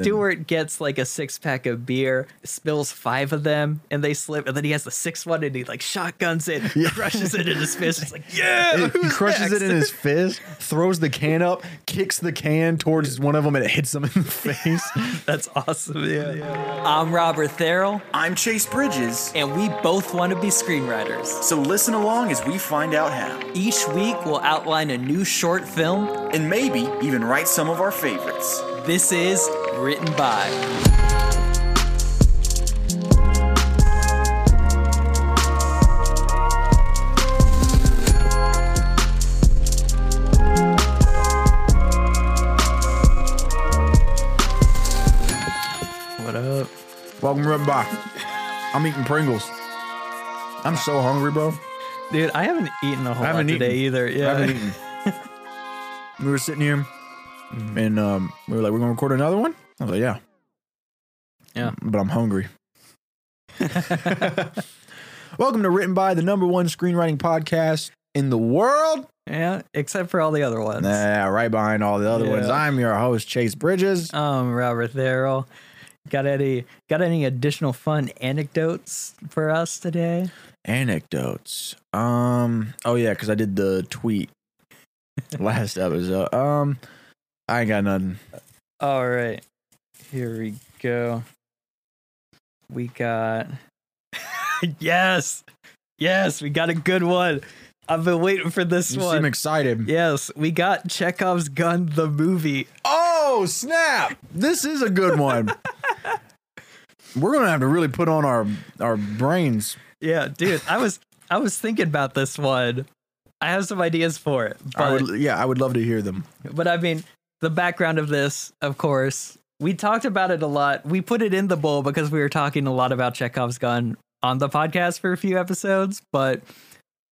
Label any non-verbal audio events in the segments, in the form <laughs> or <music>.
Stewart gets like a six pack of beer, spills five of them, and they slip, and then he has the sixth one, and he like shotguns it, crushes it in his fist. It's like, <laughs> yeah, he who's crushes next? it in his <laughs> fist, throws the can up, kicks the can towards one of them, and it hits them in the <laughs> face. That's awesome. Yeah, yeah. I'm Robert Therrell, I'm Chase Bridges, and we both want to be screenwriters. so listen along as we find out how, Each week, we'll outline a new short film. and maybe even write some of our favorites. This is Written By. What up? Welcome right back. I'm eating Pringles. I'm so hungry, bro. Dude, I haven't eaten a whole I haven't lot today eaten. either. I Yeah. haven't eaten. <laughs> we were sitting here, and um, we were like, "We're gonna record another one." I was like, "Yeah, Yeah. but I'm hungry." <laughs> Welcome to Written by the number one screenwriting podcast in the world. yeah, except for all the other ones. Yeah, right behind all the other ones. I'm your host, Chase Bridges. Um, Robert Therrell. Got any got any additional fun anecdotes for us today? Anecdotes. Um. Oh yeah, because I did the tweet <laughs> last episode. Um. I ain't got nothing. All right. Here we go. We got <laughs> Yes. Yes, we got a good one. I've been waiting for this one. You one. seem excited. yes, we got Chekhov's gun the movie. Oh snap! This is a good one. <laughs> We're gonna have to really put on our our brains. Yeah, dude, I was I was thinking about this one. I have some ideas for it. But I would, yeah, I would love to hear them. But I mean, the background of this, of course, we talked about it a lot. We put it in the bowl because we were talking a lot about Chekhov's gun on the podcast for a few episodes. But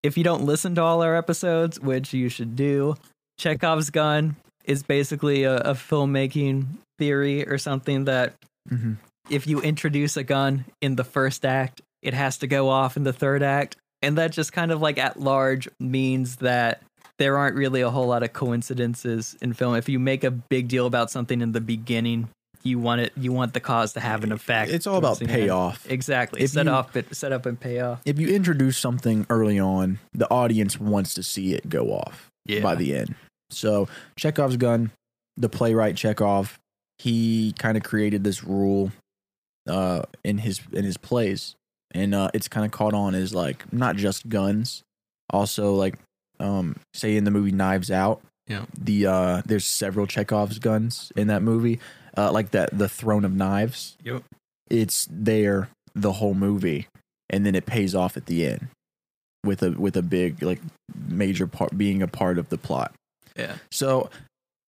if you don't listen to all our episodes, which you should do, Chekhov's gun is basically a, a filmmaking theory or something that Mhm. if you introduce a gun in the first act, it has to go off in the third act. And that just kind of like at large means that there aren't really a whole lot of coincidences in film. If you make a big deal about something in the beginning, you want it you want the cause to have an effect. It's all about towards the end. payoff. Exactly. If set you- off it set up and pay off. If you introduce something early on, the audience wants to see it go off Yeah. by the end. So Chekhov's gun, the playwright Chekhov, he kind of created this rule uh, in his in his plays, and uh, it's kind of caught on as like not just guns, also like um, say in the movie Knives Out. Yeah. The uh, there's several Chekhov's guns in that movie, uh, like that the Throne of Knives. Yep. It's there the whole movie, and then it pays off at the end with a with a big like major part being a part of the plot. Yeah. So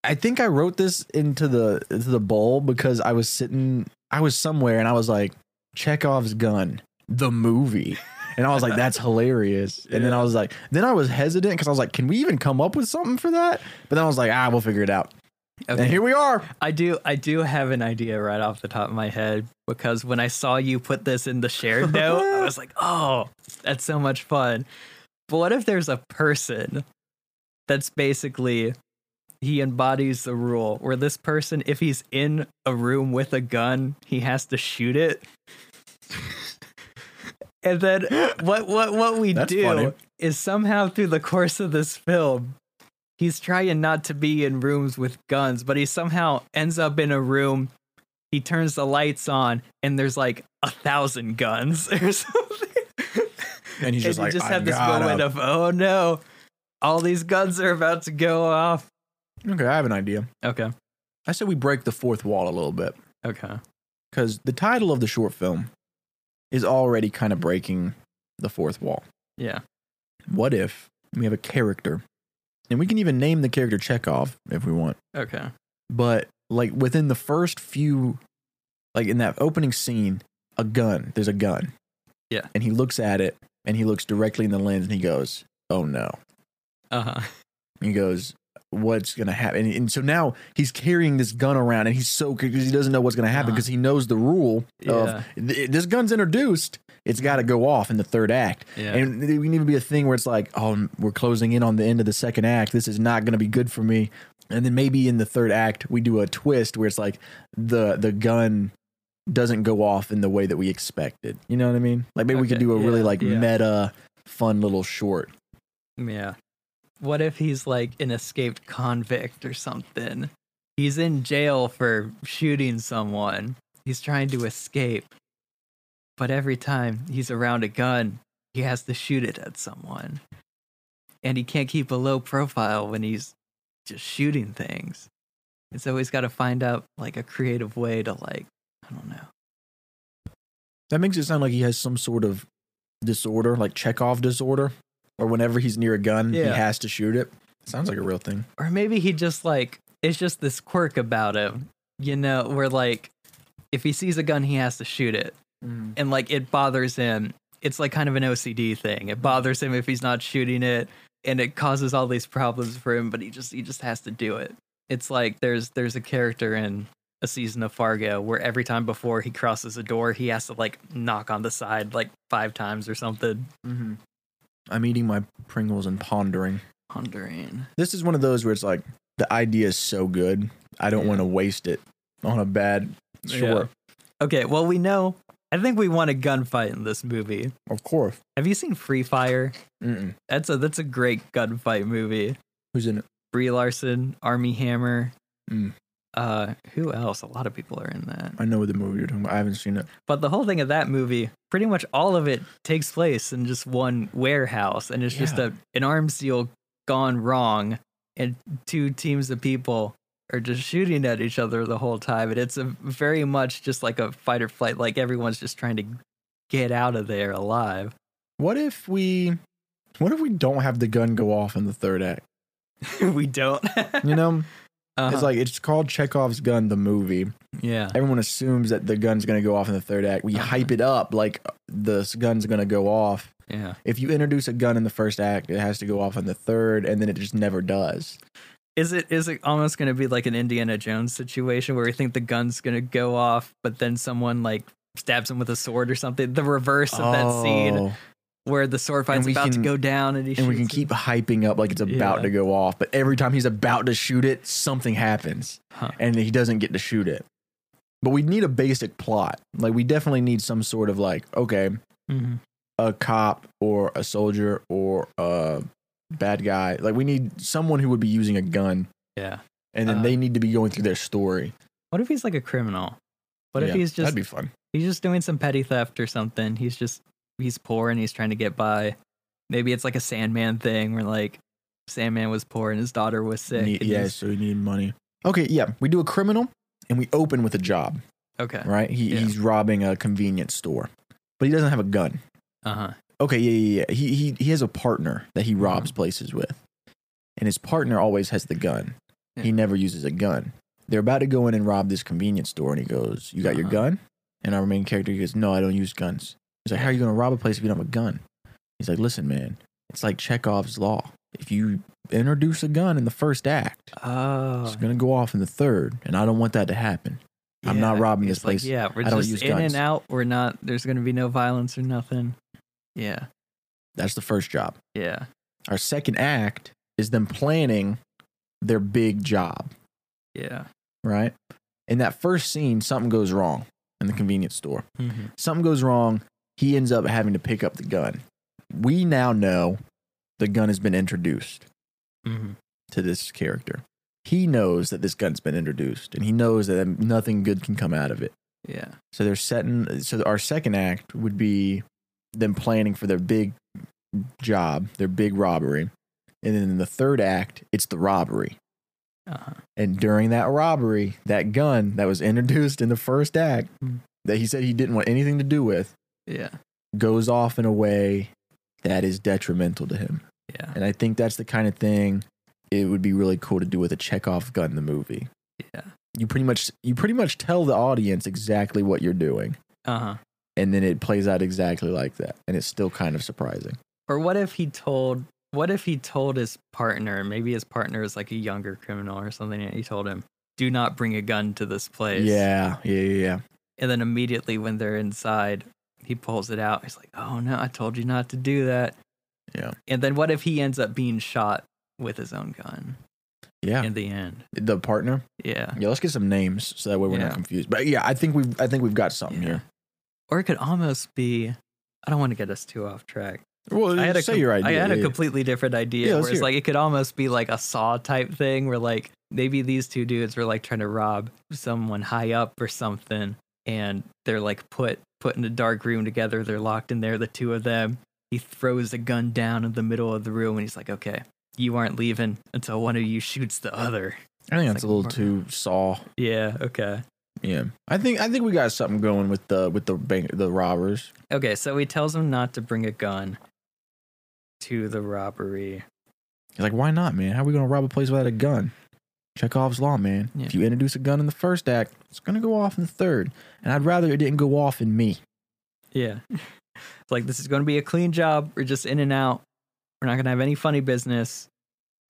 I think I wrote this into the into the bowl because I was sitting I was somewhere and I was like Chekhov's gun, the movie. <laughs> And I was like, that's hilarious. <laughs> And then I was like, then I was hesitant because I was like, can we even come up with something for that? But then I was like, ah, we'll figure it out. Okay. And here we are. I do I do have an idea right off the top of my head because when I saw you put this in the shared <laughs> note, I was like, "Oh, that's so much fun." But what if there's a person that's basically he embodies the rule where this person if he's in a room with a gun, he has to shoot it. And then <gasps> what what what we That's do funny. is somehow through the course of this film he's trying not to be in rooms with guns, but he somehow ends up in a room. He turns the lights on, and there's like a thousand guns <laughs> or something. And he's just you like, just "I have this gotta-" moment of, oh no, all these guns are about to go off. Okay, I have an idea. Okay, I said we break the fourth wall a little bit okay, because the title of the short film is already kind of breaking the fourth wall. yeah, What if we have a character, and we can even name the character Chekhov if we want, okay, but like within the first few, like in that opening scene, a gun, there's a gun. Yeah. And he looks at it and he looks directly in the lens and he goes, oh no. uh huh, He goes, what's going to happen? And, and so now he's carrying this gun around and he's so, because he doesn't know what's going to happen Uh-huh. because he knows the rule Yeah. of th- this gun's introduced. It's got to go off in the third act. yeah, And it can even be a thing where it's like, oh, we're closing in on the end of the second act. This is not going to be good for me. And then maybe in the third act we do a twist where it's like the the gun doesn't go off in the way that we expected. You know what I mean? Like maybe we could do a really like yeah. meta fun little short. Yeah. What if he's like an escaped convict or something? He's in jail for shooting someone. He's trying to escape. But every time he's around a gun, he has to shoot it at someone. And he can't keep a low profile when he's just shooting things. And so he's got to find out like a creative way to like, I don't know. That makes it sound like he has some sort of disorder, like Chekhov disorder, or whenever he's near a gun, he Yeah. has to shoot it. Sounds like a real thing. or maybe he just like it's just this quirk about him you know where like if he sees a gun he has to shoot it and like it bothers him it's like kind of an ocd thing it bothers him if he's not shooting it and it causes all these problems for him but he just he just has to do it it's like there's there's a character in a season of fargo where every time before he crosses a door he has to like knock on the side like five times or something Mm-hmm. I'm eating my Pringles and pondering. pondering This is one of those where it's like the idea is so good, I don't Yeah. want to waste it on a bad short. okay well we know i think we want a gunfight in this movie Of course. Have you seen Free Fire? Mm-mm. That's a that's a great gunfight movie. Who's in it? Brie Larson, Armie Hammer. Mm. Uh, who else? A lot of people are in that. I know the movie you're talking about. I haven't seen it. But the whole thing of that movie, pretty much all of it takes place in just one warehouse, and it's just a an arms deal gone wrong, and two teams of people are just shooting at each other the whole time, and it's a very much just like a fight or flight. Like everyone's just trying to get out of there alive. What if we what if we don't have the gun go off in the third act? <laughs> we don't. You know? <laughs> Uh-huh. It's like it's called Chekhov's gun, the movie. yeah. Everyone assumes that the gun's gonna go off in the third act. We Uh-huh. hype it up like the gun's gonna go off. Yeah. If you introduce a gun in the first act, it has to go off in the third, and then it just never does. Is it is it almost going to be like an Indiana Jones situation where we think the gun's going to go off, but then someone like stabs him with a sword or something? The reverse of that scene Oh. Where the sword fight's about can- to go down and he and we can shoots keep hyping up like it's about Yeah. to go off, but every time he's about to shoot it, something happens, Huh. and he doesn't get to shoot it. But we need a basic plot. Like we definitely need some sort of like, okay, him. Mhm. a cop or a soldier or a bad guy. Like we need someone who would be using a gun, Yeah. and then Uh, they need to be going through their story. What if he's like a criminal? What if he's just that'd be fun? he's just doing some petty theft or something? He's just he's poor and he's trying to get by. Maybe it's like a Sandman thing where like Sandman was poor and his daughter was sick. Need, yeah, so he needed money. Okay, yeah, we do a criminal, and we open with a job. Okay. Right? He, Yeah. He's robbing a convenience store, but he doesn't have a gun. Uh huh. Okay, yeah, yeah, yeah. He he he has a partner that he robs places with, and his partner always has the gun. He never uses a gun. They're about to go in and rob this convenience store, and he goes, "You got your Uh-huh. gun?" And our main character goes, "No, I don't use guns." He's like, "How are you going to rob a place if you don't have a gun?" He's like, "Listen, man, it's like Chekhov's law. If you introduce a gun in the first act, Oh. it's going to go off in the third, and I don't want that to happen. I'm not robbing this like, place. yeah, we're I don't just in guns." and out. We're not. There's going to be no violence or nothing. Yeah, That's the first job. yeah, Our second act is them planning their big job." yeah. right? In that first scene, something goes wrong in the convenience store. Mm-hmm. Something goes wrong. He ends up having to pick up the gun. We now know the gun has been introduced Mm-hmm. to this character. He knows that this gun's been introduced, and he knows that nothing good can come out of it. Yeah, So they're setting. So our second act would be them planning for their big job, their big robbery, and then in the third act, it's the robbery. uh-huh. And during that robbery, that gun that was introduced in the first act Hmm. that he said he didn't want anything to do with yeah, goes off in a way that is detrimental to him. yeah, And I think that's the kind of thing it would be really cool to do with a Chekhov gun in the movie. yeah. You pretty much you pretty much tell the audience exactly what you're doing Uh huh. and then it plays out exactly like that and it's still kind of surprising. Or what if he told? What if he told his partner? Maybe his partner is like a younger criminal or something. And he told him, "Do not bring a gun to this place." Yeah, yeah, yeah, yeah. And then immediately when they're inside, he pulls it out. He's like, "Oh no, I told you not to do that." Yeah. And then what if he ends up being shot with his own gun? Yeah, in the end. the partner. Yeah. Yeah, let's get some names so that way we're Yeah. not confused. But yeah, I think we've I think we've got something Yeah. here. Or it could almost be I don't want to get us too off track. Well, I had a say com- idea. I had a yeah, yeah. completely different idea where it's like it could almost be like a saw type thing where like maybe these two dudes were like trying to rob someone high up or something and they're like put put in a dark room together. They're locked in there, the two of them. He throws a gun down in the middle of the room and he's like, Okay, you aren't leaving until one of you shoots the other. I think that's It's a little too saw. Yeah, okay. Yeah, I think I think we got something going with the with the bank the robbers. Okay, so he tells him not to bring a gun to the robbery. He's like, why not, man? How are we gonna rob a place without a gun? Chekhov's law, man. Yeah. If you introduce a gun in the first act, it's gonna go off in the third, and I'd rather it didn't go off in me. Yeah. It's <laughs> like this is going to be a clean job. We're just in and out. We're not going to have any funny business.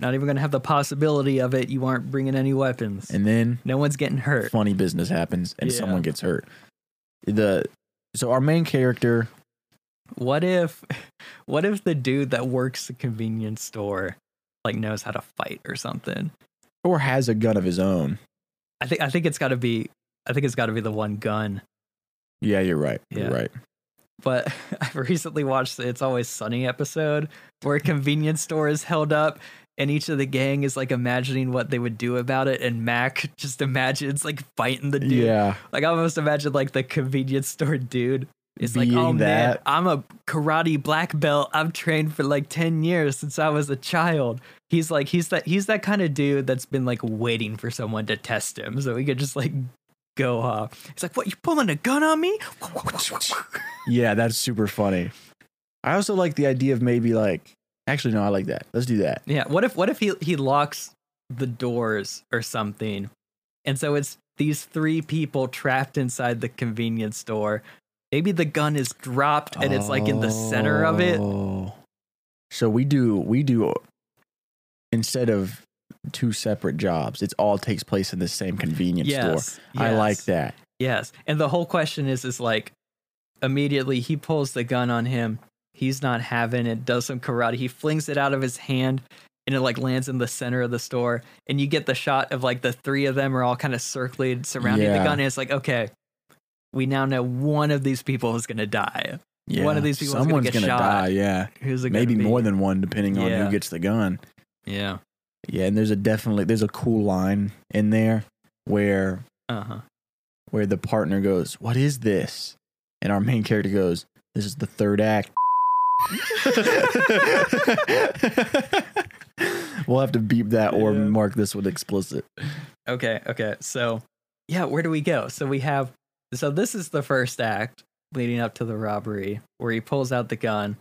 Not even going to have the possibility of it. You aren't bringing any weapons. And then no one's getting hurt. funny business happens, and Yeah. someone gets hurt. The so our main character, What if <laughs> what if the dude that works the convenience store like knows how to fight or something? Or has a gun of his own. I think I think it's got to be I think it's got to be the one gun. Yeah, you're right. You're right. But <laughs> I've recently watched the It's Always Sunny episode where a convenience store is held up and each of the gang is like imagining what they would do about it and Mac <laughs> just imagines like fighting the dude. Yeah, Like I almost imagine like the convenience store dude is like, oh Being man. I'm a karate black belt. I've trained for like 10 years since I was a child. He's like he's that he's that kind of dude that's been like waiting for someone to test him so he could just like go off. He's like, "What? You pulling a gun on me?" <laughs> yeah, that's super funny. I also like the idea of maybe like, actually, no, I like that. Let's do that. Yeah. What if what if he he locks the doors or something, and so it's these three people trapped inside the convenience store. Maybe the gun is dropped and it's like in the center of it. Oh. So we do we do instead of two separate jobs, it all takes place in the same convenience Yes, store. I like that. Yes. And the whole question is is like immediately he pulls the gun on him. He's not having it, does some karate. He flings it out of his hand and it like lands in the center of the store. And you get the shot of like the three of them are all kind of circling surrounding the gun. And it's like, okay, we now know one of these people is gonna die. Yeah. One of these people is gonna someone's get gonna die. Yeah, maybe gonna be? more than one, depending on Yeah. who gets the gun. Yeah. Yeah, and there's a definitely there's a cool line in there where Uh-huh. where the partner goes, "What is this?" and our main character goes, "This is the third act." <laughs> we'll have to beep that or Yeah. mark this with explicit. Okay, okay. So, yeah, where do we go? So we have so this is the first act leading up to the robbery where he pulls out the gun.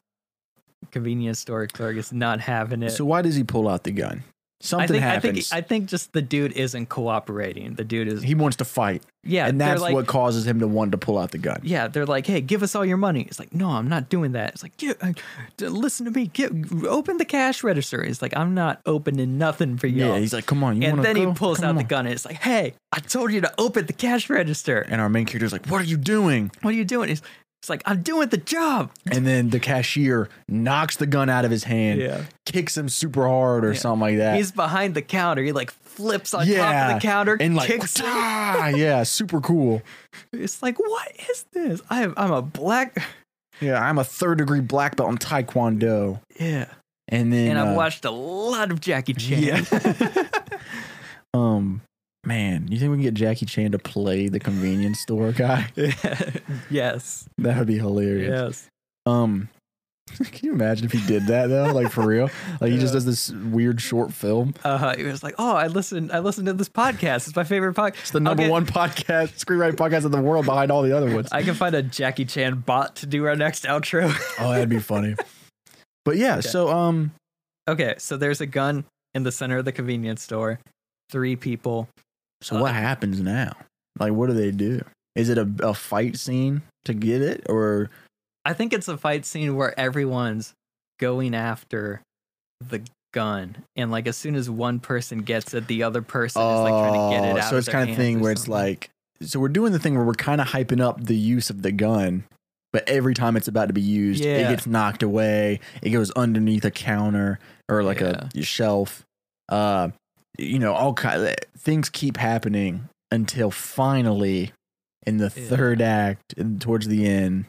Convenience store clerk is not having it. So why does he pull out the gun? Something I think happens. I think I think just the dude isn't cooperating. The dude is he wants to fight, yeah, and that's like, what causes him to want to pull out the gun. Yeah, they're like, "Hey, give us all your money." It's like, "No, I'm not doing that." It's like, "Get, uh, listen to me. Get open the cash register." It's like, "I'm not opening nothing for you." Yeah, he's like, "Come on, you and then go? he pulls Come out the gun and it's like, "Hey, I told you to open the cash register. And our main character's like, "What are you doing?" What are you doing?" It's, it's like, "I'm doing the job." And then the cashier knocks the gun out of his hand, Yeah. kicks him super hard or Yeah. something like that. He's behind the counter. He like flips on top of the counter and like, kicks. <laughs> "Ah," yeah, super cool. It's like, what is this? I am, I'm a black. <laughs> Yeah, I'm a third degree black belt in Taekwondo, Yeah, and then and I've uh, watched a lot of Jackie Chan. Yeah. <laughs> um, man, you think we can get Jackie Chan to play the convenience store guy? <laughs> yes, That would be hilarious. yes. Um, <laughs> can you imagine if he did that though? Like for real? Like he just does this weird short film. Uh, he was like, "Oh, I listened. I listened to this podcast. It's my favorite podcast. It's the number one podcast, screenwriting podcast in the world behind all the other ones. I can find a Jackie Chan bot to do our next outro. oh, that'd be funny. <laughs> But yeah, so um, okay, so there's a gun in the center of the convenience store. Three people. So what happens now? Like, what do they do? Is it a, a fight scene to get it, or I think it's a fight scene where everyone's going after the gun, and like as soon as one person gets it, the other person is like trying to get it Oh, out. So of it's kind of thing where it's like, so we're doing the thing where we're kind of hyping up the use of the gun, but every time it's about to be used, it gets knocked away. It goes underneath a counter or like Yeah. a shelf. Uh, you know, all kind things keep happening until finally, in the Yeah. third act and towards the end,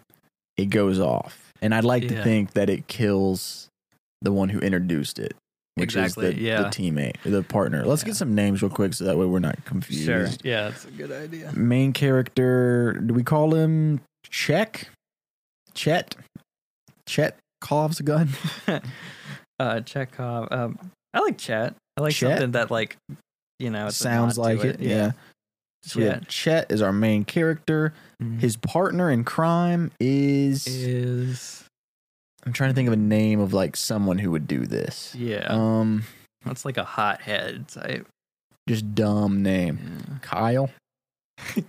it goes off. And I'd like to think that it kills the one who introduced it, which Exactly, is the, yeah. the teammate, the partner. Let's Yeah. get some names real quick so that way we're not confused. Sure. Yeah, that's a good idea. Main character, do we call him Check? Chet? Chet Kov's a gun? <laughs> uh Chekhov. Um I like Chet. I like Chet? something that like you know, it's Sounds like it. Yeah. So we have Chet is our main character. Mhm. His partner in crime is is I'm trying to think of a name of like someone who would do this. yeah. Um That's like a hothead type. just dumb name. Yeah. Kyle? <laughs>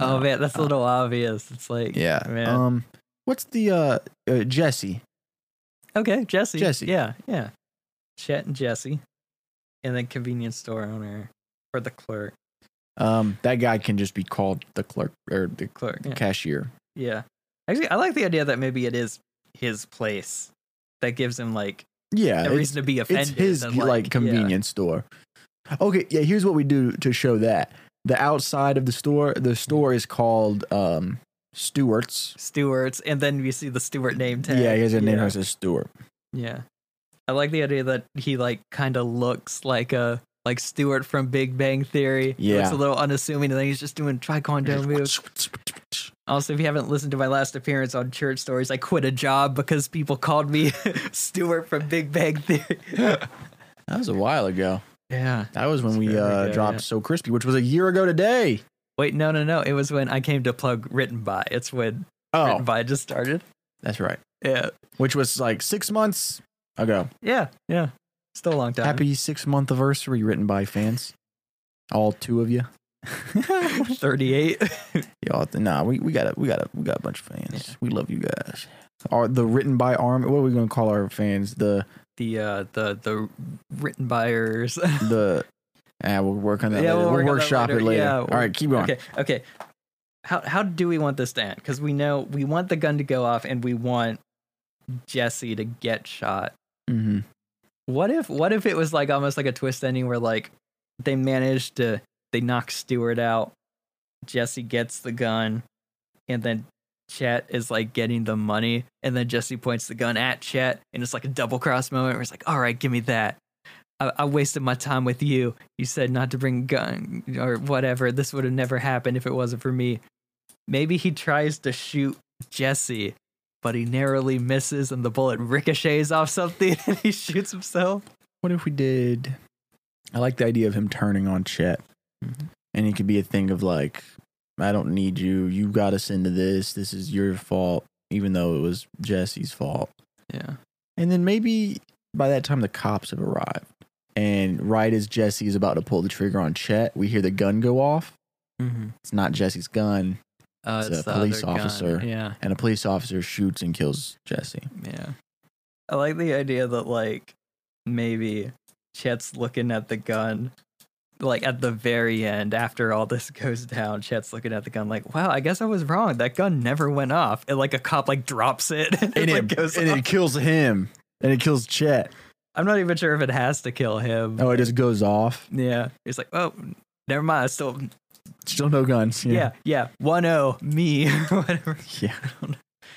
Oh No. man, that's a little obvious. It's like Yeah. man. Um what's the uh, uh Jesse? okay, Jesse. Jesse. Yeah, yeah. Chet and Jesse. And then convenience store owner or the clerk. Um that guy can just be called the clerk or the Clerk. Yeah. cashier. yeah. Actually, I like the idea that maybe it is his place that gives him like Yeah. a reason to be offended. It's his like, yeah. convenience store. Okay, yeah, here's what we do to show that. The outside of the store, the store is called um Stewart's. Stewart's, and then you see the Stewart name tag. Yeah, he has a name yeah. that says Stewart. Yeah. I like the idea that he like kind of looks like a like Stuart from Big Bang Theory. He looks a little unassuming, and then he's just doing Taekwondo <laughs> moves. Also, if you haven't listened to my last appearance on Church Stories, I quit a job because people called me <laughs> Stuart from Big Bang Theory. <laughs> That was a while ago. yeah. That was when we uh, good, dropped yeah. So Crispy, which was a year ago today. Wait, no, no, no. It was when I came to plug Written By. It's when Oh, Written By just started. that's right. Yeah. Which was like six months ago. Yeah. Yeah. Still a long time. Happy six month anniversary written by fans. All two of you. <laughs> 38. <laughs> Y'all, nah, we, we got a we got a we got a bunch of fans. Yeah. We love you guys. Are the written by army? What are we gonna call our fans? The the uh the the written buyers. <laughs> the ah, we'll work on that. Yeah, later. we'll We'll, work on that workshop later. it later. Yeah, All right, keep going. okay, okay. How how do we want this to end? Because we know we want the gun to go off and we want Jesse to get shot. Hmm What if what if it was like almost like a twist ending where like they managed to they knock Stewart out, Jesse gets the gun, and then Chet is like getting the money, and then Jesse points the gun at Chet, and it's like a double cross moment where it's like, all right, give me that. I, I wasted my time with you. You said not to bring gun or whatever. This would have never happened if it wasn't for me. Maybe he tries to shoot Jesse, but he narrowly misses, and the bullet ricochets off something, <laughs> and he shoots himself. What if we did? I like the idea of him turning on Chet, Mhm. and it could be a thing of like, I don't need you. You got us into this. This is your fault, even though it was Jesse's fault. Yeah. And then maybe by that time the cops have arrived. And right as Jesse is about to pull the trigger on Chet, we hear the gun go off. Mm-hmm. It's not Jesse's gun, Uh, It's a police other gun. officer. Yeah, and a police officer shoots and kills Jesse. yeah. I like the idea that like maybe Chet's looking at the gun, like at the very end after all this <laughs> goes down. Chet's looking at the gun, like, "Wow, I guess I was wrong. That gun never went off." And like a cop like drops it, <laughs> and, And, it, like, goes and off. it kills him. And it kills Chet. I'm not even sure if it has to kill him. Oh, it just goes off. yeah. He's like, "Oh, never mind. I still, Still no guns. yeah, yeah, one zero me, <laughs> whatever." Yeah.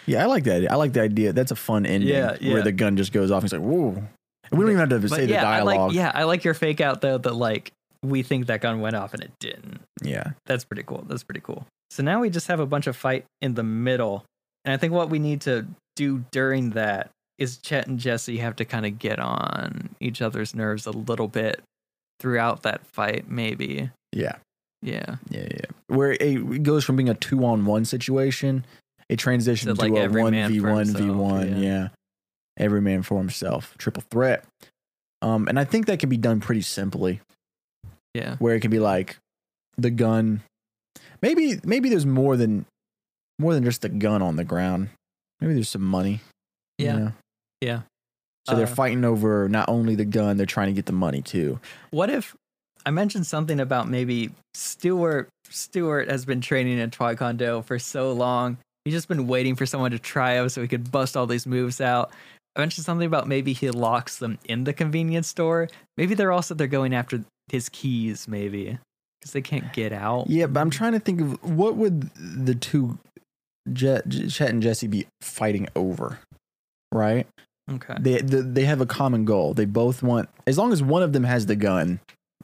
Yeah, I like that. I like the idea. That's a fun ending Yeah, yeah. where the gun just goes off. And He's like, whoa. We don't even have to But say yeah, the I dialogue. like yeah, I like your fake out though that like we think that gun went off and it didn't. yeah. That's pretty cool. That's pretty cool. So now we just have a bunch of fight in the middle. And I think what we need to do during that is Chet and Jesse have to kind of get on each other's nerves a little bit throughout that fight, maybe. Yeah. Yeah. Yeah. Yeah. Where it goes from being a two on one situation, it transitions To, like, a one v one v one. yeah. Every man for himself. Triple threat. Um, and I think that can be done pretty simply, Yeah. where it can be like the gun. Maybe maybe there's more than more than just the gun on the ground. Maybe there's some money. you Yeah. know? Yeah. So they're Uh, fighting over not only the gun, they're trying to get the money too. What if I mentioned something about maybe Stewart Stewart has been training in Taekwondo for so long. He's just been waiting for someone to try him so he could bust all these moves out. I mentioned something about maybe he locks them in the convenience store. Maybe they're also they're going after his keys, maybe because they can't get out. Yeah, but I'm trying to think of what would the two Jet, Chet and Jesse be fighting over, right? Okay. They, they they have a common goal. They both want as long as one of them has the gun,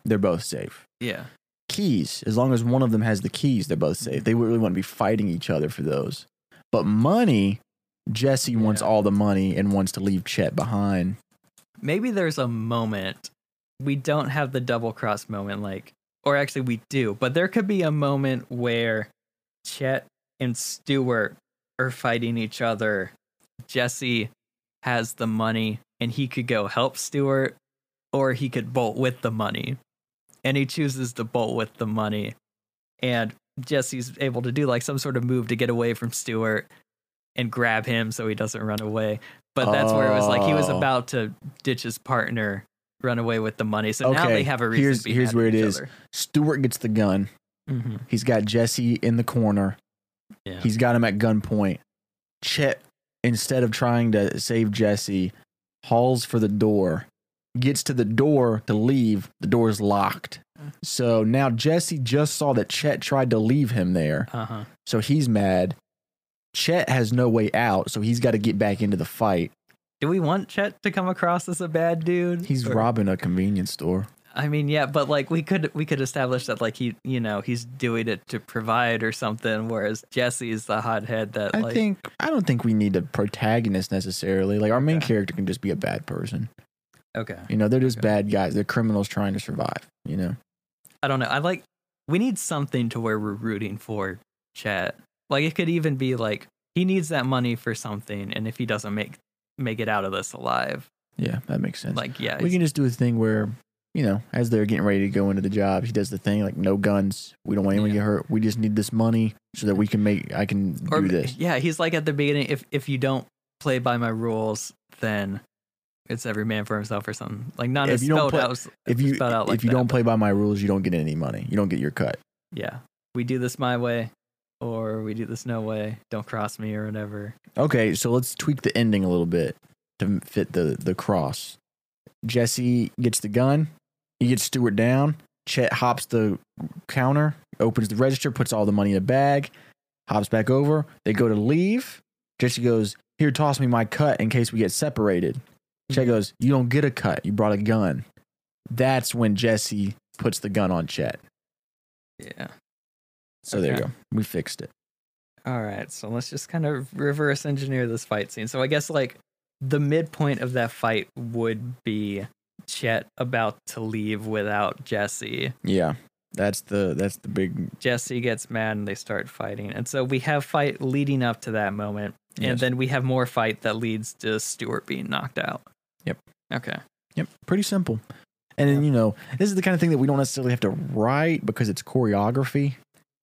they're both safe. Yeah. Keys, as long as one of them has the keys, they're both safe. They really want to be fighting each other for those. But money, Jesse wants all the money and wants to leave Chet behind. Maybe there's a moment we don't have the double cross moment, like, or actually we do, but there could be a moment where Chet and Stewart are fighting each other. Jesse has the money and he could go help Stewart, or he could bolt with the money. And he chooses to bolt with the money. And Jesse's able to do like some sort of move to get away from Stewart and grab him so he doesn't run away. But that's where it was like he was Oh. about to ditch his partner, run away with the money. So now they have a reason here's- to be here's where it is. other. Stewart gets the gun. Mhm. He's got Jesse in the corner. Yeah. He's got him at gunpoint. Chet, instead of trying to save Jesse, hauls for the door, gets to the door to leave. The door is locked. So now Jesse just saw that Chet tried to leave him there. uh-huh. So he's mad. Chet has no way out, so he's got to get back into the fight. Do we want Chet to come across as a bad dude? He's Or- robbing a convenience store. I mean, yeah, but like we could we could establish that like he you know he's doing it to provide or something, whereas Jesse's the hothead that I like think I don't think we need a protagonist necessarily. Like our main Okay. character can just be a bad person. Okay. You know, they're just Okay. bad guys. They're criminals trying to survive. You know. I don't know. I like we need something to where we're rooting for Chet. Like it could even be like he needs that money for something, and if he doesn't make make it out of this alive, Yeah, that makes sense. like yeah, we can just do a thing where, you know, as they're getting ready to go into the job, he does the thing like no guns. We don't want anyone to get hurt. We just need this money so that we can make. I can or do this. yeah, he's like at the beginning. If if you don't play by my rules, then it's every man for himself or something. Like not If as you don't spelled play- out. If you out like if you that, don't play by my rules, you don't get any money. You don't get your cut. yeah, we do this my way, or we do this no way. Don't cross me or whatever. Okay, so let's tweak the ending a little bit to fit the the cross. Jesse gets the gun. He gets Stewart down. Chet hops the counter, opens the register, puts all the money in a bag, hops back over. They go to leave. Jesse goes, Here, toss me my cut in case we get separated. Chet mm-hmm. goes, You don't get a cut. You brought a gun. That's when Jesse puts the gun on Chet. Yeah. So there you go. We fixed it. All right, so let's just kind of reverse engineer this fight scene. So I guess like the midpoint of that fight would be Chet about to leave without Jesse. Yeah. That's the that's the big Jesse gets mad and they start fighting. And so we have fight leading up to that moment. And Yes. then we have more fight that leads to Stewart being knocked out. Yep. Okay. Yep, pretty simple. And then you know, this is the kind of thing that we don't necessarily have to write because it's choreography.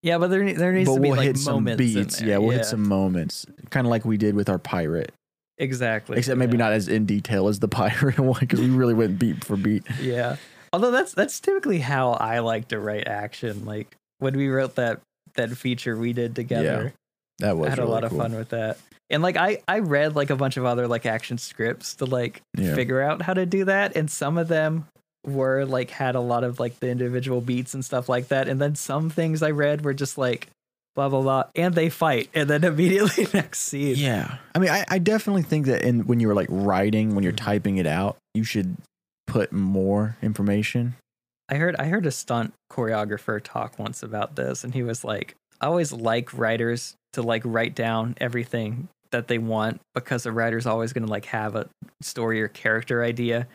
Yeah, but there there needs but to be we'll like hit some moments beats. Yeah, we'll hit some moments, kind of like we did with our pirate. exactly. Except maybe not as in detail as the <laughs> pirate one because we really went beat for beat. Yeah. Although that's that's typically how I like to write action. Like when we wrote that that feature we did together. That was I had really a lot cool. of fun with that. And like I I read like a bunch of other like action scripts to like Yeah. figure out how to do that and some of them were like had a lot of like the individual beats and stuff like that and then some things I read were just like blah blah blah and they fight and then <laughs> immediately next scene. Yeah, I mean, I, I definitely think that in when you're like writing, when you're Mhm. typing it out, you should put more information. I heard I heard a stunt choreographer talk once about this, and he was like, "I always like writers to like write down everything that they want because a writer's always going to like have a story or character idea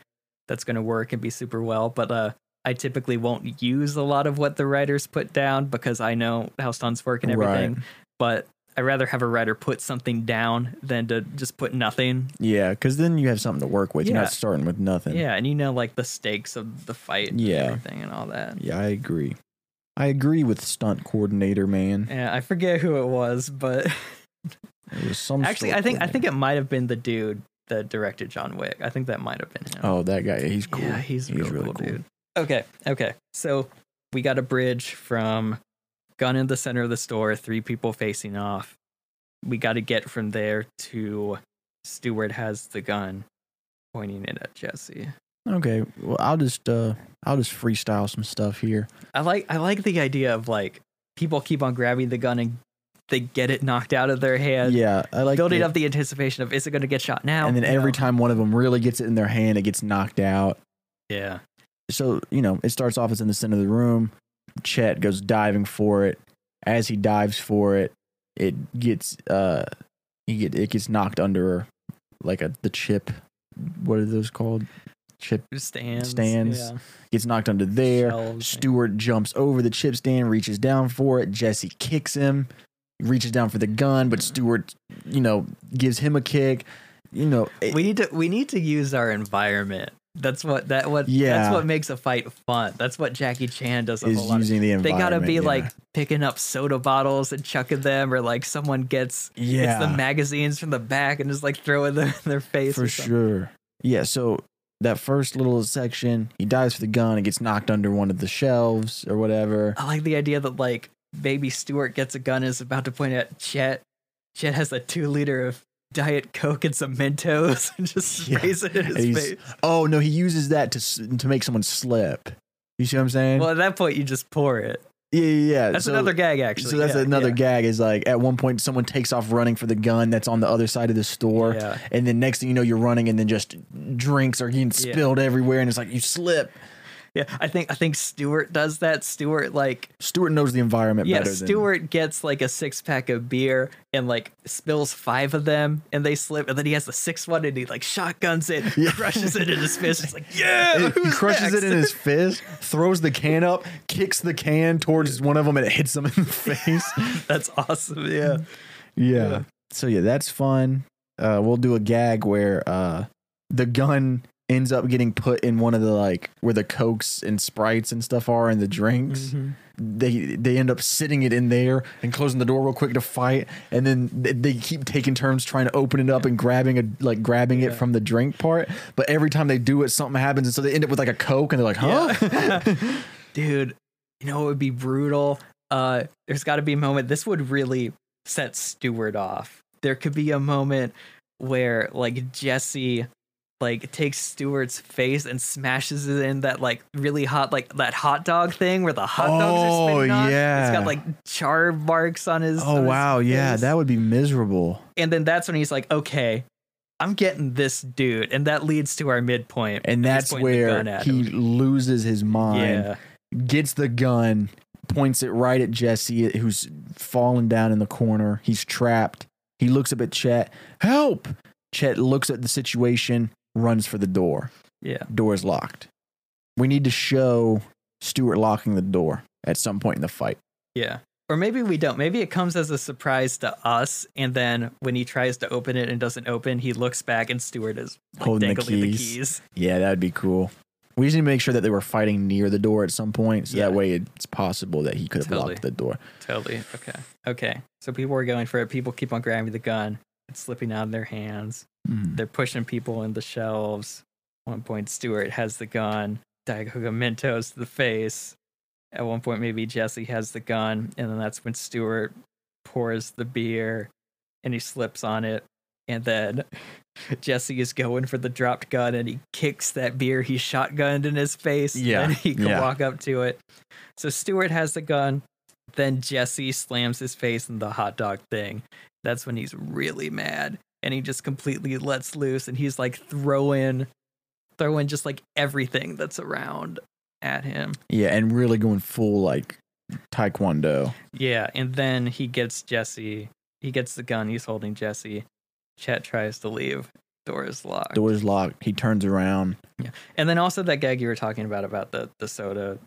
that's going to work and be super well." But uh, I typically won't use a lot of what the writers put down because I know how stunts work and everything. Right. But I rather have a writer put something down than to just put nothing. Yeah, because then you have something to work with. You're Yeah. not starting with nothing. Yeah, and you know like the stakes of the fight, and Yeah. everything, and all that. Yeah, I agree. I agree with stunt coordinator man. Yeah, I forget who it was, but <laughs> It was some actually, I think I think it might have been the dude that directed John Wick. I think that might have been him. Oh, that guy. He's cool. yeah, he's, real cool, dude. Okay, okay. So we got a bridge from gun in the center of the store, three people facing off. We got to get from there to Stewart has the gun pointing it at Jesse. Okay, well, I'll just uh, I'll just freestyle some stuff here. I like I like the idea of like people keep on grabbing the gun and they get it knocked out of their hand. yeah, I like building the- up the anticipation of is it going to get shot now? and then every No. time one of them really gets it in their hand, it gets knocked out. yeah, So you know, it starts off as in the center of the room. Chet goes diving for it. As he dives for it, it gets uh, he get it gets knocked under like a the chip. What are those called? Chip stands, Stands. yeah. gets knocked under there. Shelves, Stewart jumps over the chip stand, reaches down for it. Jesse kicks him, reaches down for the gun, but Stewart, you know, gives him a kick. You know, it- we need to we need to use our environment. That's what that what Yeah. that's what makes a fight fun. That's what Jackie Chan does a is whole lot. Of. using the They gotta be yeah. like picking up soda bottles and chucking them, or like someone gets yeah, gets the magazines from the back and just like throwing them in their face. for sure. Yeah, so that first little section, he dives for the gun and gets knocked under one of the shelves or whatever. I like the idea that like baby Stewart gets a gun and is about to point at Chet. Chet has a two liter of Diet Coke and some Mentos <laughs> and just Yeah. it in his he's- face. Oh no, he uses that to to make someone slip. You see what I'm saying? Well, at that point, you just pour it. Yeah, yeah, yeah. That's So- another gag, actually. So that's Yeah, another yeah. gag. Is like at one point someone takes off running for the gun that's on the other side of the store, Yeah. and then next thing you know you're running, and then just drinks are getting spilled everywhere, and it's like you slip. Yeah, I think I think Stewart does that. Stewart like Stewart knows the environment yeah, better. than Stewart gets like a six pack of beer and like spills five of them and they slip and then he has the sixth one and he like shotguns it, <laughs> Yeah. crushes it in his fist. It's like <laughs> yeah, he who's crushes it in his <laughs> fist, throws the can up, kicks the can towards one of them, and it hits them in the face. That's awesome. Yeah, yeah. Yeah. So yeah, that's fun. Uh, we'll do a gag where uh, the gun ends up getting put in one of the like where the cokes and sprites and stuff are and the drinks. Mhm. They they end up sitting it in there and closing the door real quick to fight, and then they, they keep taking turns trying to open it up and grabbing a like grabbing it from the drink part. But every time they do it, something happens, and so they end up with like a coke, and they're like, "Huh?" <laughs> <laughs> dude. You know it would be brutal. Uh, there's got to be a moment. This would really set Stewart off. There could be a moment where like Jesse like takes Stewart's face and smashes it in that like really hot like that hot dog thing where the hot dogs Oh, are spinning on. yeah. It's got like char marks on his. oh on his wow, yeah, that would be miserable. And then that's when he's like, okay, I'm getting this dude, and that leads to our midpoint. And that's pointing the gun where he loses his mind. yeah. gets the gun, points it right at Jesse, who's fallen down in the corner. He's trapped. He looks up at Chet. Help! Chet looks at the situation, runs for the door. Yeah. Door is locked. We need to show Stewart locking the door at some point in the fight. Yeah. Or maybe we don't. Maybe it comes as a surprise to us, and then when he tries to open it and doesn't open, he looks back and Stewart is like, Holding the dangling the keys. keys. Yeah, that would be cool. We just need to make sure that they were fighting near the door at some point, so Yeah. that way it's possible that he could have Totally. locked the door. Totally. Okay. Okay. So people are going for it. People keep on grabbing the gun. It's slipping out of their hands. Mm. They're pushing people in the shelves. one point, Stewart has the gun. Coke Mentos to the face. At one point, maybe Jesse has the gun, and then that's when Stewart pours the beer, and he slips on it, and then <laughs> Jesse is going for the dropped gun, and he kicks that beer he shotgunned in his face. Yeah, and he can yeah. walk up to it. So Stewart has the gun. Then Jesse slams his face in the hot dog thing. That's when he's really mad and he just completely lets loose and he's like throwing throwing just like everything that's around at him. Yeah, and really going full like taekwondo. Yeah, and then he gets Jesse. He gets the gun. He's holding Jesse. Chet tries to leave. Door is locked. Door is locked. He turns around. Yeah. And then also that gag you were talking about about the the soda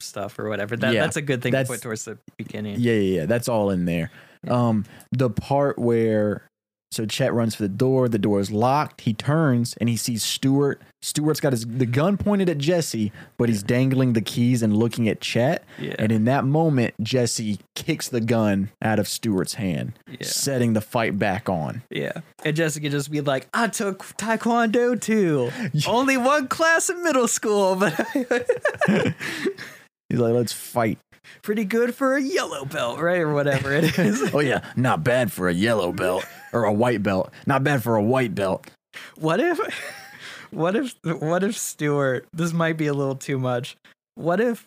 stuff or whatever. That Yeah, that's a good thing that's- to put towards the beginning. Yeah, yeah, yeah. That's all in there. Yeah. Um, the part where so Chet runs for the door, the door is locked. He turns and he sees Stewart. Stewart's got his the gun pointed at Jesse, but he's dangling the keys and looking at Chet. Yeah. And in that moment, Jesse kicks the gun out of Stewart's hand, Yeah. setting the fight back on. Yeah. And Jesse Jessica just be like, I took Taekwondo too. <laughs> Only one class in middle school, but <laughs> He's like, "Let's fight." Pretty good for a yellow belt, right? Or whatever it <laughs> is. Oh yeah, not bad for a yellow belt or a white belt. Not bad for a white belt. What if what if what if Stewart this might be a little too much. What if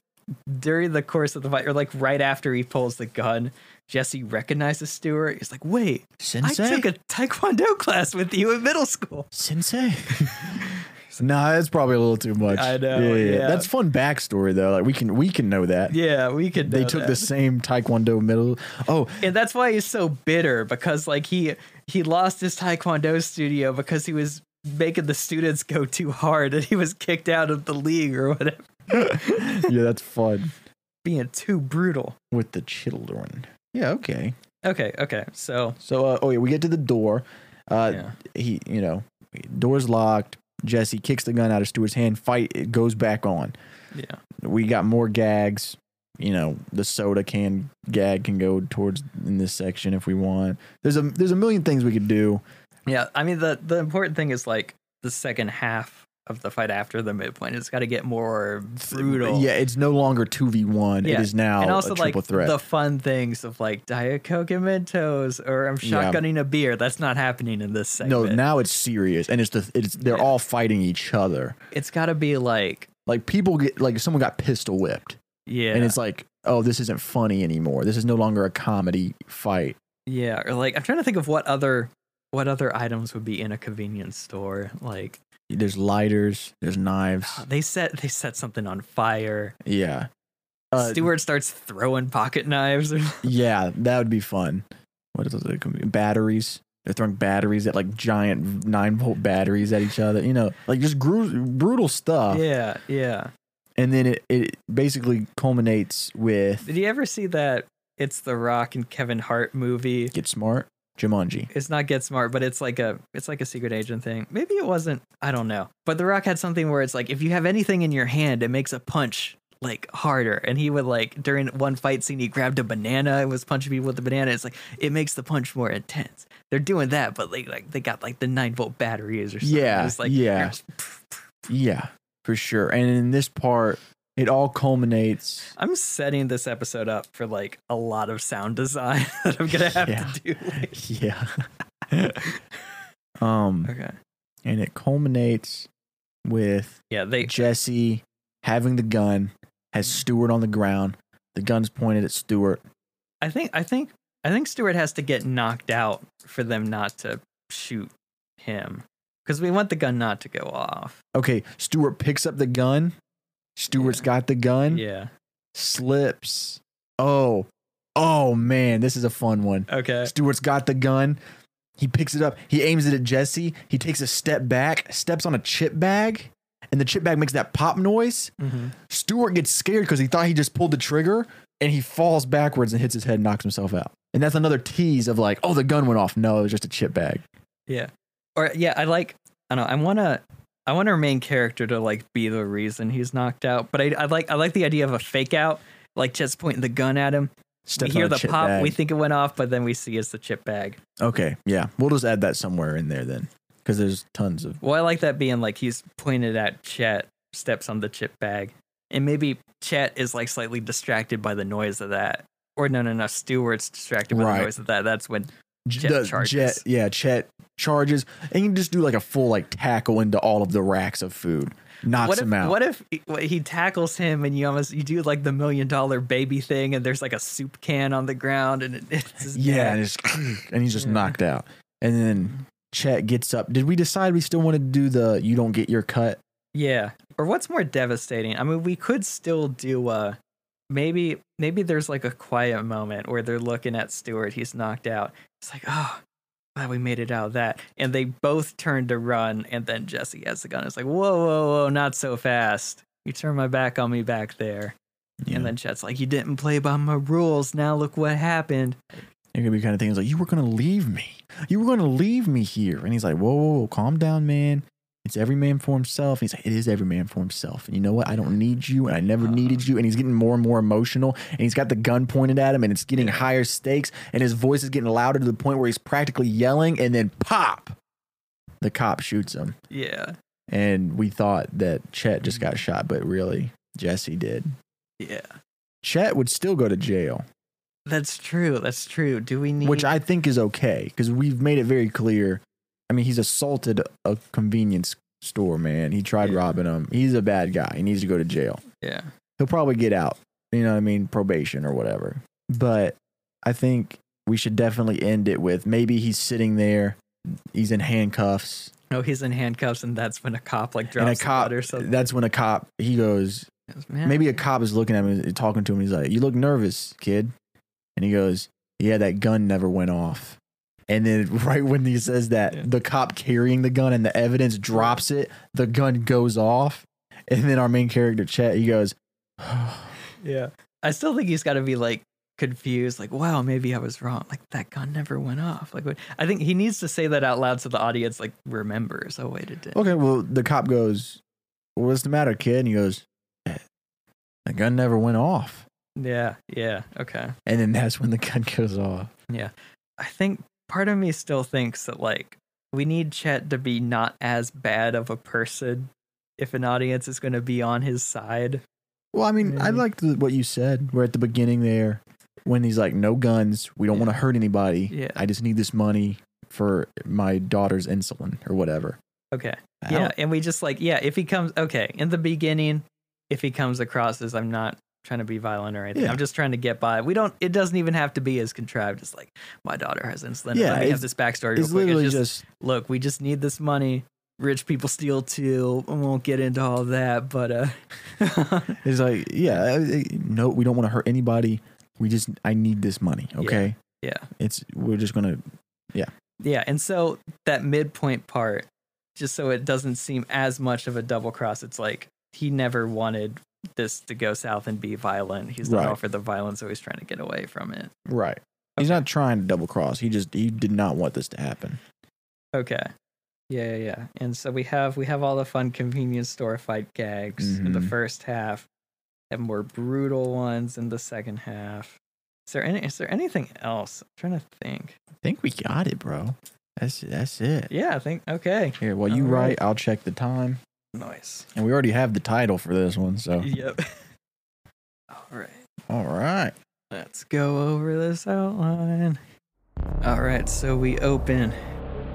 during the course of the fight or like right after he pulls the gun, Jesse recognizes Stewart. He's like, wait, Sensei. I took a taekwondo class with you in middle school. Sensei. <laughs> <laughs> nah, that's probably a little too much. I know, yeah. That's fun backstory though. Like we can we can know that. Yeah, we could They took that. the same Taekwondo middle. Oh, and that's why he's so bitter because like he he lost his taekwondo studio because he was making the students go too hard and he was kicked out of the league or whatever <laughs> yeah, that's fun being too brutal with the children. Yeah, okay. okay okay so So, uh, oh yeah, we get to the door. Uh, Yeah. he, you know, door's locked. Jesse kicks the gun out of Stewart's hand. Fight. It goes back on. yeah We got more gags. You know, the soda can gag can go towards in this section if we want. There's a there's a million things we could do. yeah i mean the the important thing is like the second half of the fight after the midpoint it's got to get more brutal Yeah, it's no longer two v one. It is now and also like threat. the fun things of like diet coke and mentos or i'm Yeah. shotgunning a beer that's not happening in this segment. no, now it's serious, and it's the it's they're Yeah. all fighting each other. it's got to be like Like people get like someone got pistol whipped, yeah and it's like, oh, this isn't funny anymore. This is no longer a comedy fight. Yeah, or like I'm trying to think of what other what other items would be in a convenience store. Like There's lighters, there's knives. Ah, they set they set something on fire. Yeah. Uh, uh Stewart starts throwing pocket knives. <laughs> Yeah, that would be fun. What is it? Um, batteries. They're throwing batteries at like giant nine volt batteries at each other. You know, like just gru- brutal stuff. yeah, yeah. And then it, it basically culminates with Did you ever see that? It's the Rock and Kevin Hart movie. Get Smart, Jumanji. It's not Get Smart, but it's like a it's like a secret agent thing. Maybe it wasn't. I don't know. But the Rock had something where it's like if you have anything in your hand, it makes a punch like harder. And he would like during one fight scene, he grabbed a banana and was punching people with the banana. It's like it makes the punch more intense. They're doing that, but like like they got like the nine volt batteries or something. Yeah, It's like yeah. <laughs> Yeah, for sure. And in this part, it all culminates. I'm setting this episode up for like a lot of sound design <laughs> that I'm gonna have Yeah. to do. later. <laughs> Yeah. <laughs> um, Okay. and it culminates with Yeah, they Jesse having the gun, has Stewart on the ground. The gun's pointed at Stewart. I think I think I think Stewart has to get knocked out for them not to shoot him. Because we want the gun not to go off. Okay, Stewart picks up the gun. Stewart's Yeah. got the gun. Yeah. Slips. Oh, oh man, this is a fun one. Okay. Stewart's got the gun. He picks it up. He aims it at Jesse. He takes a step back, steps on a chip bag, and the chip bag makes that pop noise. Mhm. Stewart gets scared because he thought he just pulled the trigger and he falls backwards and hits his head and knocks himself out. And that's another tease of like, oh, the gun went off. No, it was just a chip bag. Yeah. Or yeah, I like I don't know, I wanna I want our main character to like be the reason he's knocked out. But I, I like I like the idea of a fake out, like just pointing the gun at him. We hear the pop, bag. we think it went off, but then we see it's the chip bag. okay, yeah. We'll just add that somewhere in there then because there's tons of. Well, I like that being like he's pointed at Chet, steps on the chip bag, and maybe Chet is like slightly distracted by the noise of that. Or no, no, no. Stewart's distracted by Right. the noise of that. That's when Chet the charges. Chet, yeah, Chet charges, and you can just do like a full like tackle into all of the racks of food, knocks what if him out. what if he, what- he tackles him and you almost you do like the million dollar baby thing and there's like a soup can on the ground and it, <laughs> it's yeah, and, it's, <clears throat> and he's just Yeah. knocked out. And then Chet gets up. Did we decide we still want to do the "you don't get your cut"? Yeah. Or what's more devastating? I mean, we could still do uh maybe maybe there's like a quiet moment where they're looking at Stewart, he's knocked out. It's like, "Oh, glad we made it out of that." And they both turn to run and then Jesse has the gun. It's like, "Whoa, whoa, whoa, not so fast. You turned my back on me back there." Yeah. And then Chet's like, "You didn't play by my rules. Now look what happened." It could be kind of things like, you were going to leave me. You were going to leave me here. And he's like, whoa, whoa, whoa, calm down, man. It's every man for himself. And he's like, it is every man for himself. And you know what? I don't need you. And I never Uh-huh. needed you. And he's getting more and more emotional. And he's got the gun pointed at him. And it's getting Yeah. higher stakes. And his voice is getting louder to the point where he's practically yelling. And then pop, the cop shoots him. Yeah. And we thought that Chet just got shot. But really, Jesse did. Yeah. Chet would still go to jail, That's true. That's true. Do we need which I think is okay because we've made it very clear. I mean, he's assaulted a convenience store man. He tried Yeah. robbing him. He's a bad guy. He needs to go to jail. Yeah. He'll probably get out. You know what I mean? Probation or whatever. But I think we should definitely end it with maybe he's sitting there. He's in handcuffs. No, he's in handcuffs, and that's when a cop like and drops a cop, or something. that's when a cop, he goes, maybe a cop is looking at him talking to him. He's like, "You look nervous, kid," and he goes, "Yeah, that gun never went off." And then <laughs> right when he says that, Yeah. the cop carrying the gun and the evidence drops it, the gun goes off, and then our main character Chet, he goes, <sighs> Yeah. I still think he's got to be like confused, like, wow, maybe I was wrong. Like that gun never went off. Like, I think he needs to say that out loud so the audience like remembers. Oh wait, it did. "Okay, well." The cop goes, "What's the matter, kid?" And he goes, "Eh, "The gun never went off." Yeah. Yeah. Okay. And then that's when the gun <laughs> goes off. Yeah. I think part of me still thinks that like we need Chet to be not as bad of a person if an audience is going to be on his side. Well, I mean, I liked the, what you said. We're at the beginning there when he's like, "No guns. We don't Yeah. want to hurt anybody. Yeah. I just need this money for my daughter's insulin or whatever." Okay. I Yeah, and we just like yeah, if he comes okay in the beginning, if he comes across as I'm not trying to be violent or anything, Yeah. I'm just trying to get by. We don't. It doesn't even have to be as contrived as like my daughter has insulin. Yeah, let me have this backstory. Real It's quick. literally It's just, just, look, we just need this money. Rich people steal too. I won't get into all that, but uh, <laughs> it's like, yeah, no, we don't want to hurt anybody. We just, I need this money. Okay, yeah, it's we're just gonna, yeah. yeah. And so that midpoint part, just so it doesn't seem as much of a double cross, it's like he never wanted this to go south and be violent. He's not Right. for the violence, so he's trying to get away from it. right. He's not trying to double cross. He just, he did not want this to happen. Okay. Yeah, yeah, yeah. And so we have we have all the fun convenience store fight gags in the Mhm. first half, and more brutal ones in the second half. Is there any is there anything else? I'm trying to think. I think we got it, bro. That's that's it. Yeah, I think okay. Here, while you All write, right. I'll check the time. Nice. And we already have the title for this one, so <laughs> Yep. all right. all right. Let's go over this outline. All right, so we open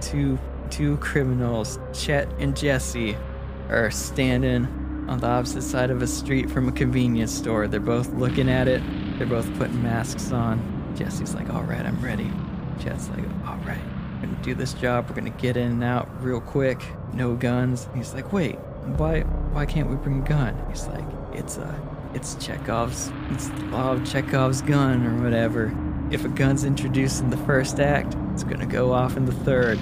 two two criminals, Chet and Jesse, are standing on the opposite side of a street from a convenience store. They're both looking at it. They're both putting masks on. Jesse's like, "All right, I'm ready." Chet's like, "All right, we're gonna do this job. We're gonna get in and out real quick. No guns." He's like, "Wait, why why can't we bring a gun?" He's like, "It's a it's Chekhov's it's the Chekhov's gun or whatever. If a gun's introduced in the first act, it's gonna go off in the third.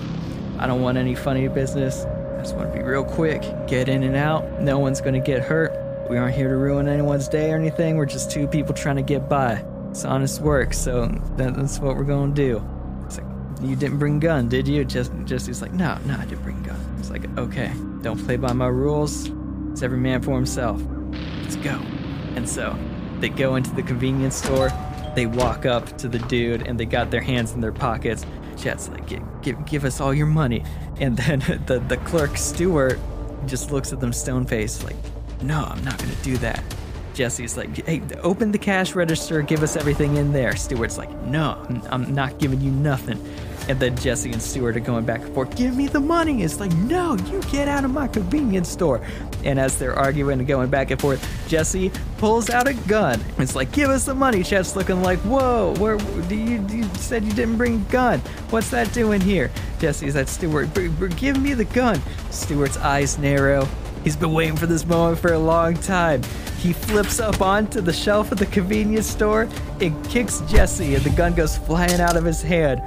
I don't want any funny business. I just want to be real quick, get in and out. No one's gonna get hurt. We aren't here to ruin anyone's day or anything. We're just two people trying to get by. It's honest work, so that, that's what we're gonna do. It's like, you didn't bring a gun, did you? Just Jesse's like, no, no, I didn't bring a gun. Like, okay, don't play by my rules. It's every man for himself. Let's go. And so they go into the convenience store. They walk up to the dude and they got their hands in their pockets. Chet's like, give, give, us all your money. And then <laughs> the, the clerk, Stewart, just looks at them stone faced, like, no, I'm not going to do that. Jesse's like, hey, open the cash register, give us everything in there. Stewart's like, no, I'm not giving you nothing. And then Jesse and Stewart are going back and forth, give me the money. It's like, no, you get out of my convenience store. And as they're arguing and going back and forth, Jesse pulls out a gun. It's like, give us the money. Chet's looking like, whoa, where do you, you said you didn't bring a gun. What's that doing here? Jesse's at Stewart, "Br- br- give me the gun. Stewart's eyes narrow. He's been waiting for this moment for a long time. He flips up onto the shelf of the convenience store and kicks Jesse, and the gun goes flying out of his hand.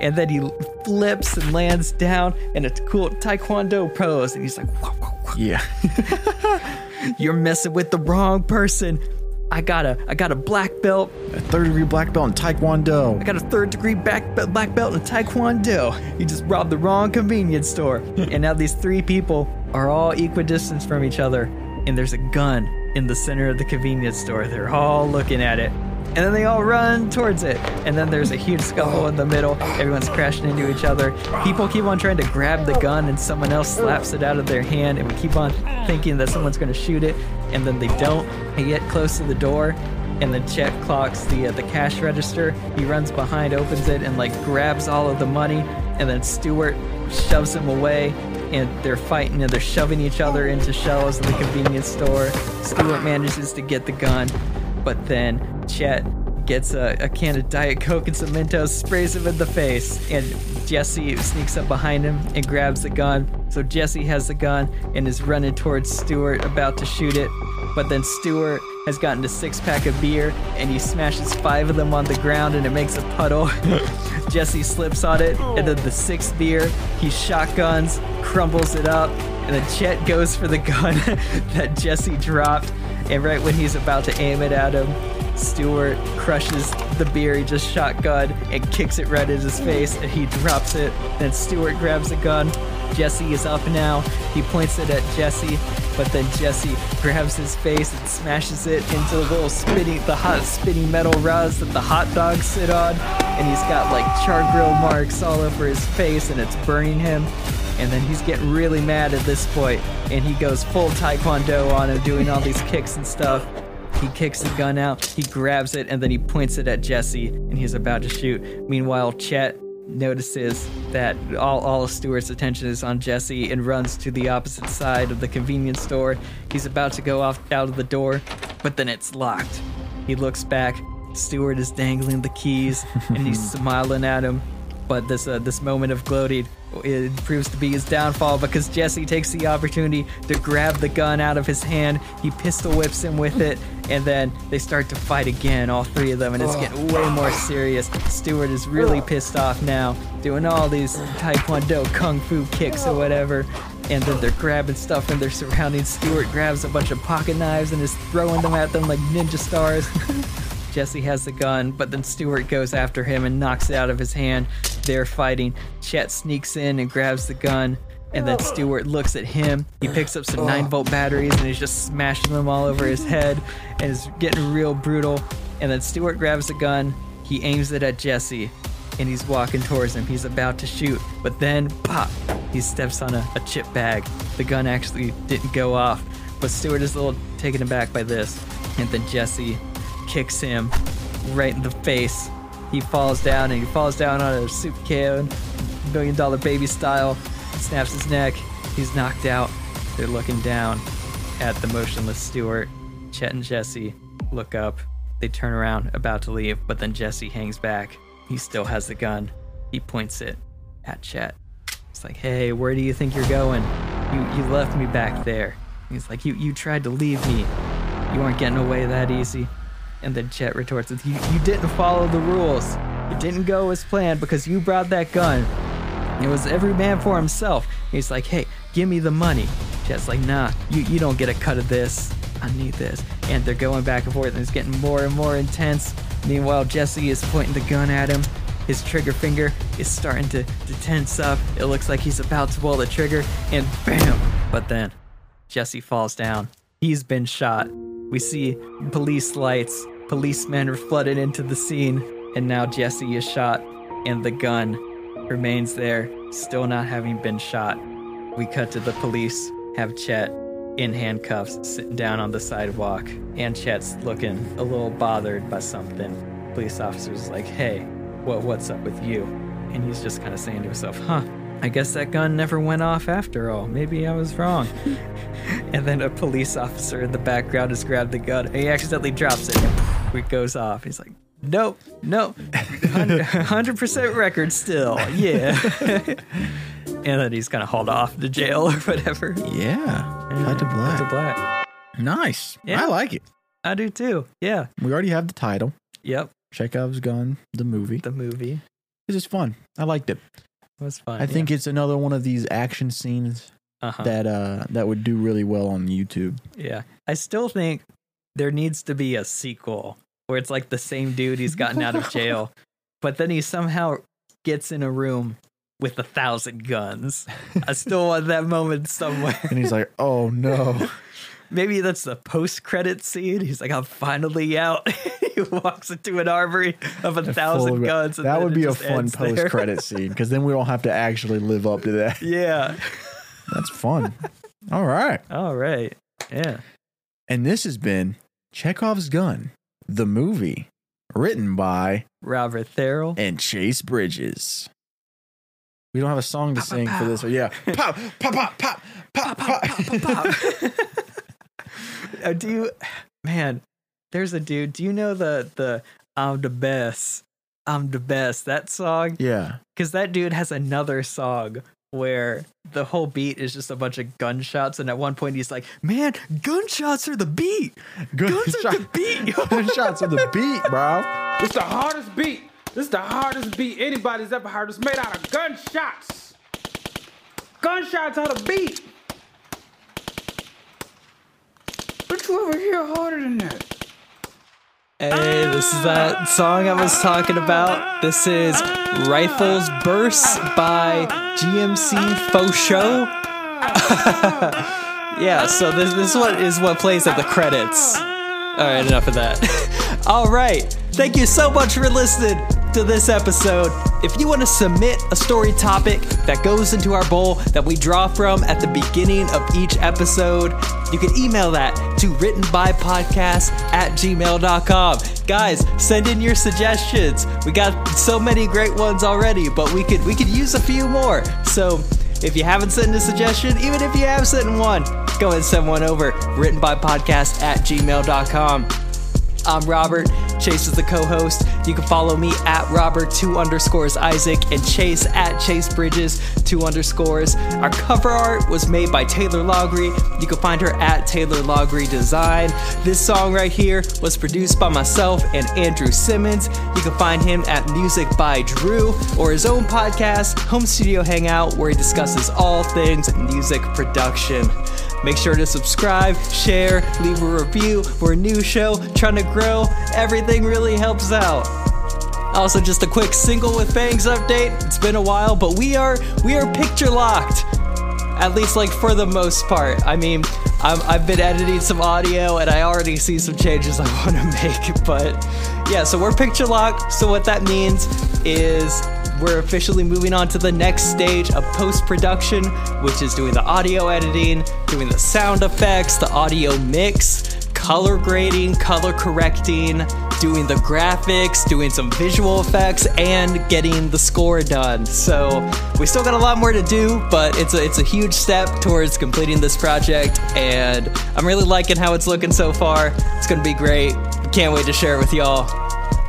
And then he flips and lands down in a cool taekwondo pose, and he's like, "Whoa, whoa, whoa. Yeah. <laughs> "You're messing with the wrong person. I got a, I got a black belt. a third degree black belt in Taekwondo. I got a third degree back, black belt in taekwondo. You just robbed the wrong convenience store. <laughs> and now these three people are all equidistant from each other, and there's a gun in the center of the convenience store. They're all looking at it. And then they all run towards it. And then there's a huge scuffle in the middle. Everyone's crashing into each other. People keep on trying to grab the gun, and someone else slaps it out of their hand. And we keep on thinking that someone's going to shoot it. And then they don't. They get close to the door, and then Chet clocks the uh, the cash register. He runs behind, opens it, and like grabs all of the money, and then Stewart shoves him away. And they're fighting and they're shoving each other into shelves in the convenience store. Stewart manages to get the gun, but then Chet gets a, a can of Diet Coke and some Mentos, sprays him in the face, and Jesse sneaks up behind him and grabs the gun. So Jesse has the gun and is running towards Stewart, about to shoot it. But then Stewart has gotten a six pack of beer and he smashes five of them on the ground and it makes a puddle. <laughs> Jesse slips on it, and then the sixth beer, he shotguns, crumbles it up, and then Chet goes for the gun <laughs> that Jesse dropped. And right when he's about to aim it at him, Stewart crushes the beer he just shotgun and kicks it right in his face, and he drops it. Then Stewart grabs the gun. Jesse is up now. He points it at Jesse, but then Jesse grabs his face and smashes it into the little spinning, the hot spinning metal rods that the hot dogs sit on. And he's got like char grill marks all over his face, and it's burning him. And then he's getting really mad at this point, and he goes full taekwondo on him, doing all these kicks and stuff. He kicks the gun out, he grabs it, and then he points it at Jesse, and he's about to shoot. Meanwhile, Chet notices that all, all of Stewart's attention is on Jesse and runs to the opposite side of the convenience store. He's about to go off out of the door, but then it's locked. He looks back. Stewart is dangling the keys, and he's <laughs> smiling at him. But this uh, this moment of gloating it proves to be his downfall because Jesse takes the opportunity to grab the gun out of his hand. He pistol whips him with it, and then they start to fight again, all three of them, and it's getting way more serious. Stewart is really pissed off now, doing all these taekwondo kung fu kicks or whatever. And then they're grabbing stuff and they're surrounding Stewart, grabs a bunch of pocket knives and is throwing them at them like ninja stars. <laughs> Jesse has the gun, but then Stewart goes after him and knocks it out of his hand. They're fighting. Chet sneaks in and grabs the gun, and then Stewart looks at him. He picks up some 9 volt batteries and he's just smashing them all over his head and is getting real brutal. And then Stewart grabs the gun, he aims it at Jesse, and he's walking towards him. He's about to shoot, but then pop! He steps on a, a chip bag. The gun actually didn't go off, but Stewart is a little taken aback by this. And then Jesse kicks him right in the face. He falls down and he falls down on a soup can, million dollar baby style, snaps his neck. He's knocked out. They're looking down at the motionless Stewart. Chet and Jesse look up. They turn around, about to leave, but then Jesse hangs back. He still has the gun. He points it at Chet. It's like, hey, where do you think you're going? You you left me back there. He's like, you you tried to leave me. You weren't getting away that easy. And then Chet retorts you, you didn't follow the rules. It didn't go as planned because you brought that gun. It was every man for himself. He's like, hey, give me the money. Chet's like, nah, you, you don't get a cut of this. I need this. And they're going back and forth and it's getting more and more intense. Meanwhile, Jesse is pointing the gun at him. His trigger finger is starting to, to tense up. It looks like he's about to pull the trigger, and bam! But then, Jesse falls down. He's been shot. We see police lights. Policemen are flooded into the scene, and now Jesse is shot, and the gun remains there, still not having been shot. We cut to the police, have Chet in handcuffs sitting down on the sidewalk, and Chet's looking a little bothered by something. Police officer's like, hey, what, what's up with you? And he's just kind of saying to himself, huh, I guess that gun never went off after all. Maybe I was wrong. <laughs> and then a police officer in the background has grabbed the gun. He accidentally drops it and it goes off. He's like, nope, nope. 100% <laughs> record still. Yeah. <laughs> and then he's kind of hauled off to jail or whatever. Yeah. Cut to Cut black. to black. Nice. Yeah. I like it. I do too. Yeah. We already have the title. Yep. Chekhov's Gun, the movie. The movie This is fun. I liked it. Was fun. I think it's another one of these action scenes uh-huh. that uh that would do really well on YouTube. Yeah. I still think there needs to be a sequel where it's like the same dude he's gotten out of jail, <laughs> but then he somehow gets in a room with a thousand guns. I still want that moment somewhere. And he's like, "Oh no." <laughs> Maybe that's the post credit scene. He's like, I'm finally out. <laughs> he walks into an armory of a thousand Full- guns. that would be a fun post credit <laughs> scene because then we don't have to actually live up to that. Yeah. That's fun. All right. All right. Yeah. And this has been Chekhov's Gun, the movie, written by Robert Therrell. and Chase Bridges. We don't have a song to sing for this, but yeah, pop, pop, pop, pop, pop, pop, pop, pop, pop. Uh, do you, man? There's a dude. Do you know the the I'm the best, I'm the best that song? Yeah, Because that dude has another song where the whole beat is just a bunch of gunshots, and at one point he's like, "Man, gunshots are the beat. Guns are the <laughs> beat." Gunshots of the beat, bro. It's the hardest beat. This is the hardest beat anybody's ever heard. It's made out of gunshots. Gunshots are the beat. You ever harder than that? Hey, this is that song I was talking about. This is Rifles Burst by GMC Faux Show. <laughs> yeah, so this, this one is what plays at the credits. All right, enough of that. <laughs> All right, thank you so much for listening to this episode. If you want to submit a story topic that goes into our bowl that we draw from at the beginning of each episode, you can email that to writtenbypodcast at gmail.com. Guys, send in your suggestions. We got so many great ones already, but we could we could use a few more. So if you haven't sent a suggestion, even if you have sent one, go ahead and send one over. Writtenbypodcast at gmail.com. I'm Robert. Chase is the co-host. You can follow me at Robert two underscores Isaac and Chase at Chase Bridges two underscores. Our cover art was made by Taylor Logry. You can find her at Taylor Logry Design. This song right here was produced by myself and Andrew Simmons. You can find him at Music by Drew or his own podcast, Home Studio Hangout, where he discusses all things music production. Make sure to subscribe, share, leave a review. We're a new show, trying to grow. Everything really helps out. Also, just a quick single with bangs update. It's been a while, but we are we are picture locked. At least, like for the most part. I mean, I'm, I've been editing some audio, and I already see some changes I <laughs> want to make. But yeah, so we're picture locked. So what that means is we're officially moving on to the next stage of post production, which is doing the audio editing, doing the sound effects, the audio mix, color grading, color correcting, doing the graphics, doing some visual effects, and getting the score done. So we still got a lot more to do, but it's a it's a huge step towards completing this project, and I'm really liking how it's looking so far. It's gonna be great. Can't wait to share it with y'all.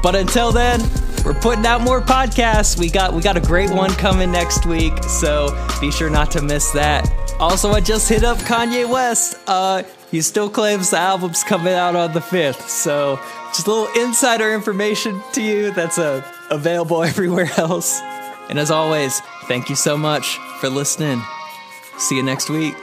But until then, we're putting out more podcasts. We got we got a great one coming next week, so be sure not to miss that. Also, I just hit up Kanye West. Uh, he still claims the album's coming out on the 5th, so just a little insider information to you that's uh, available <laughs> everywhere else. And as always, thank you so much for listening. See you next week.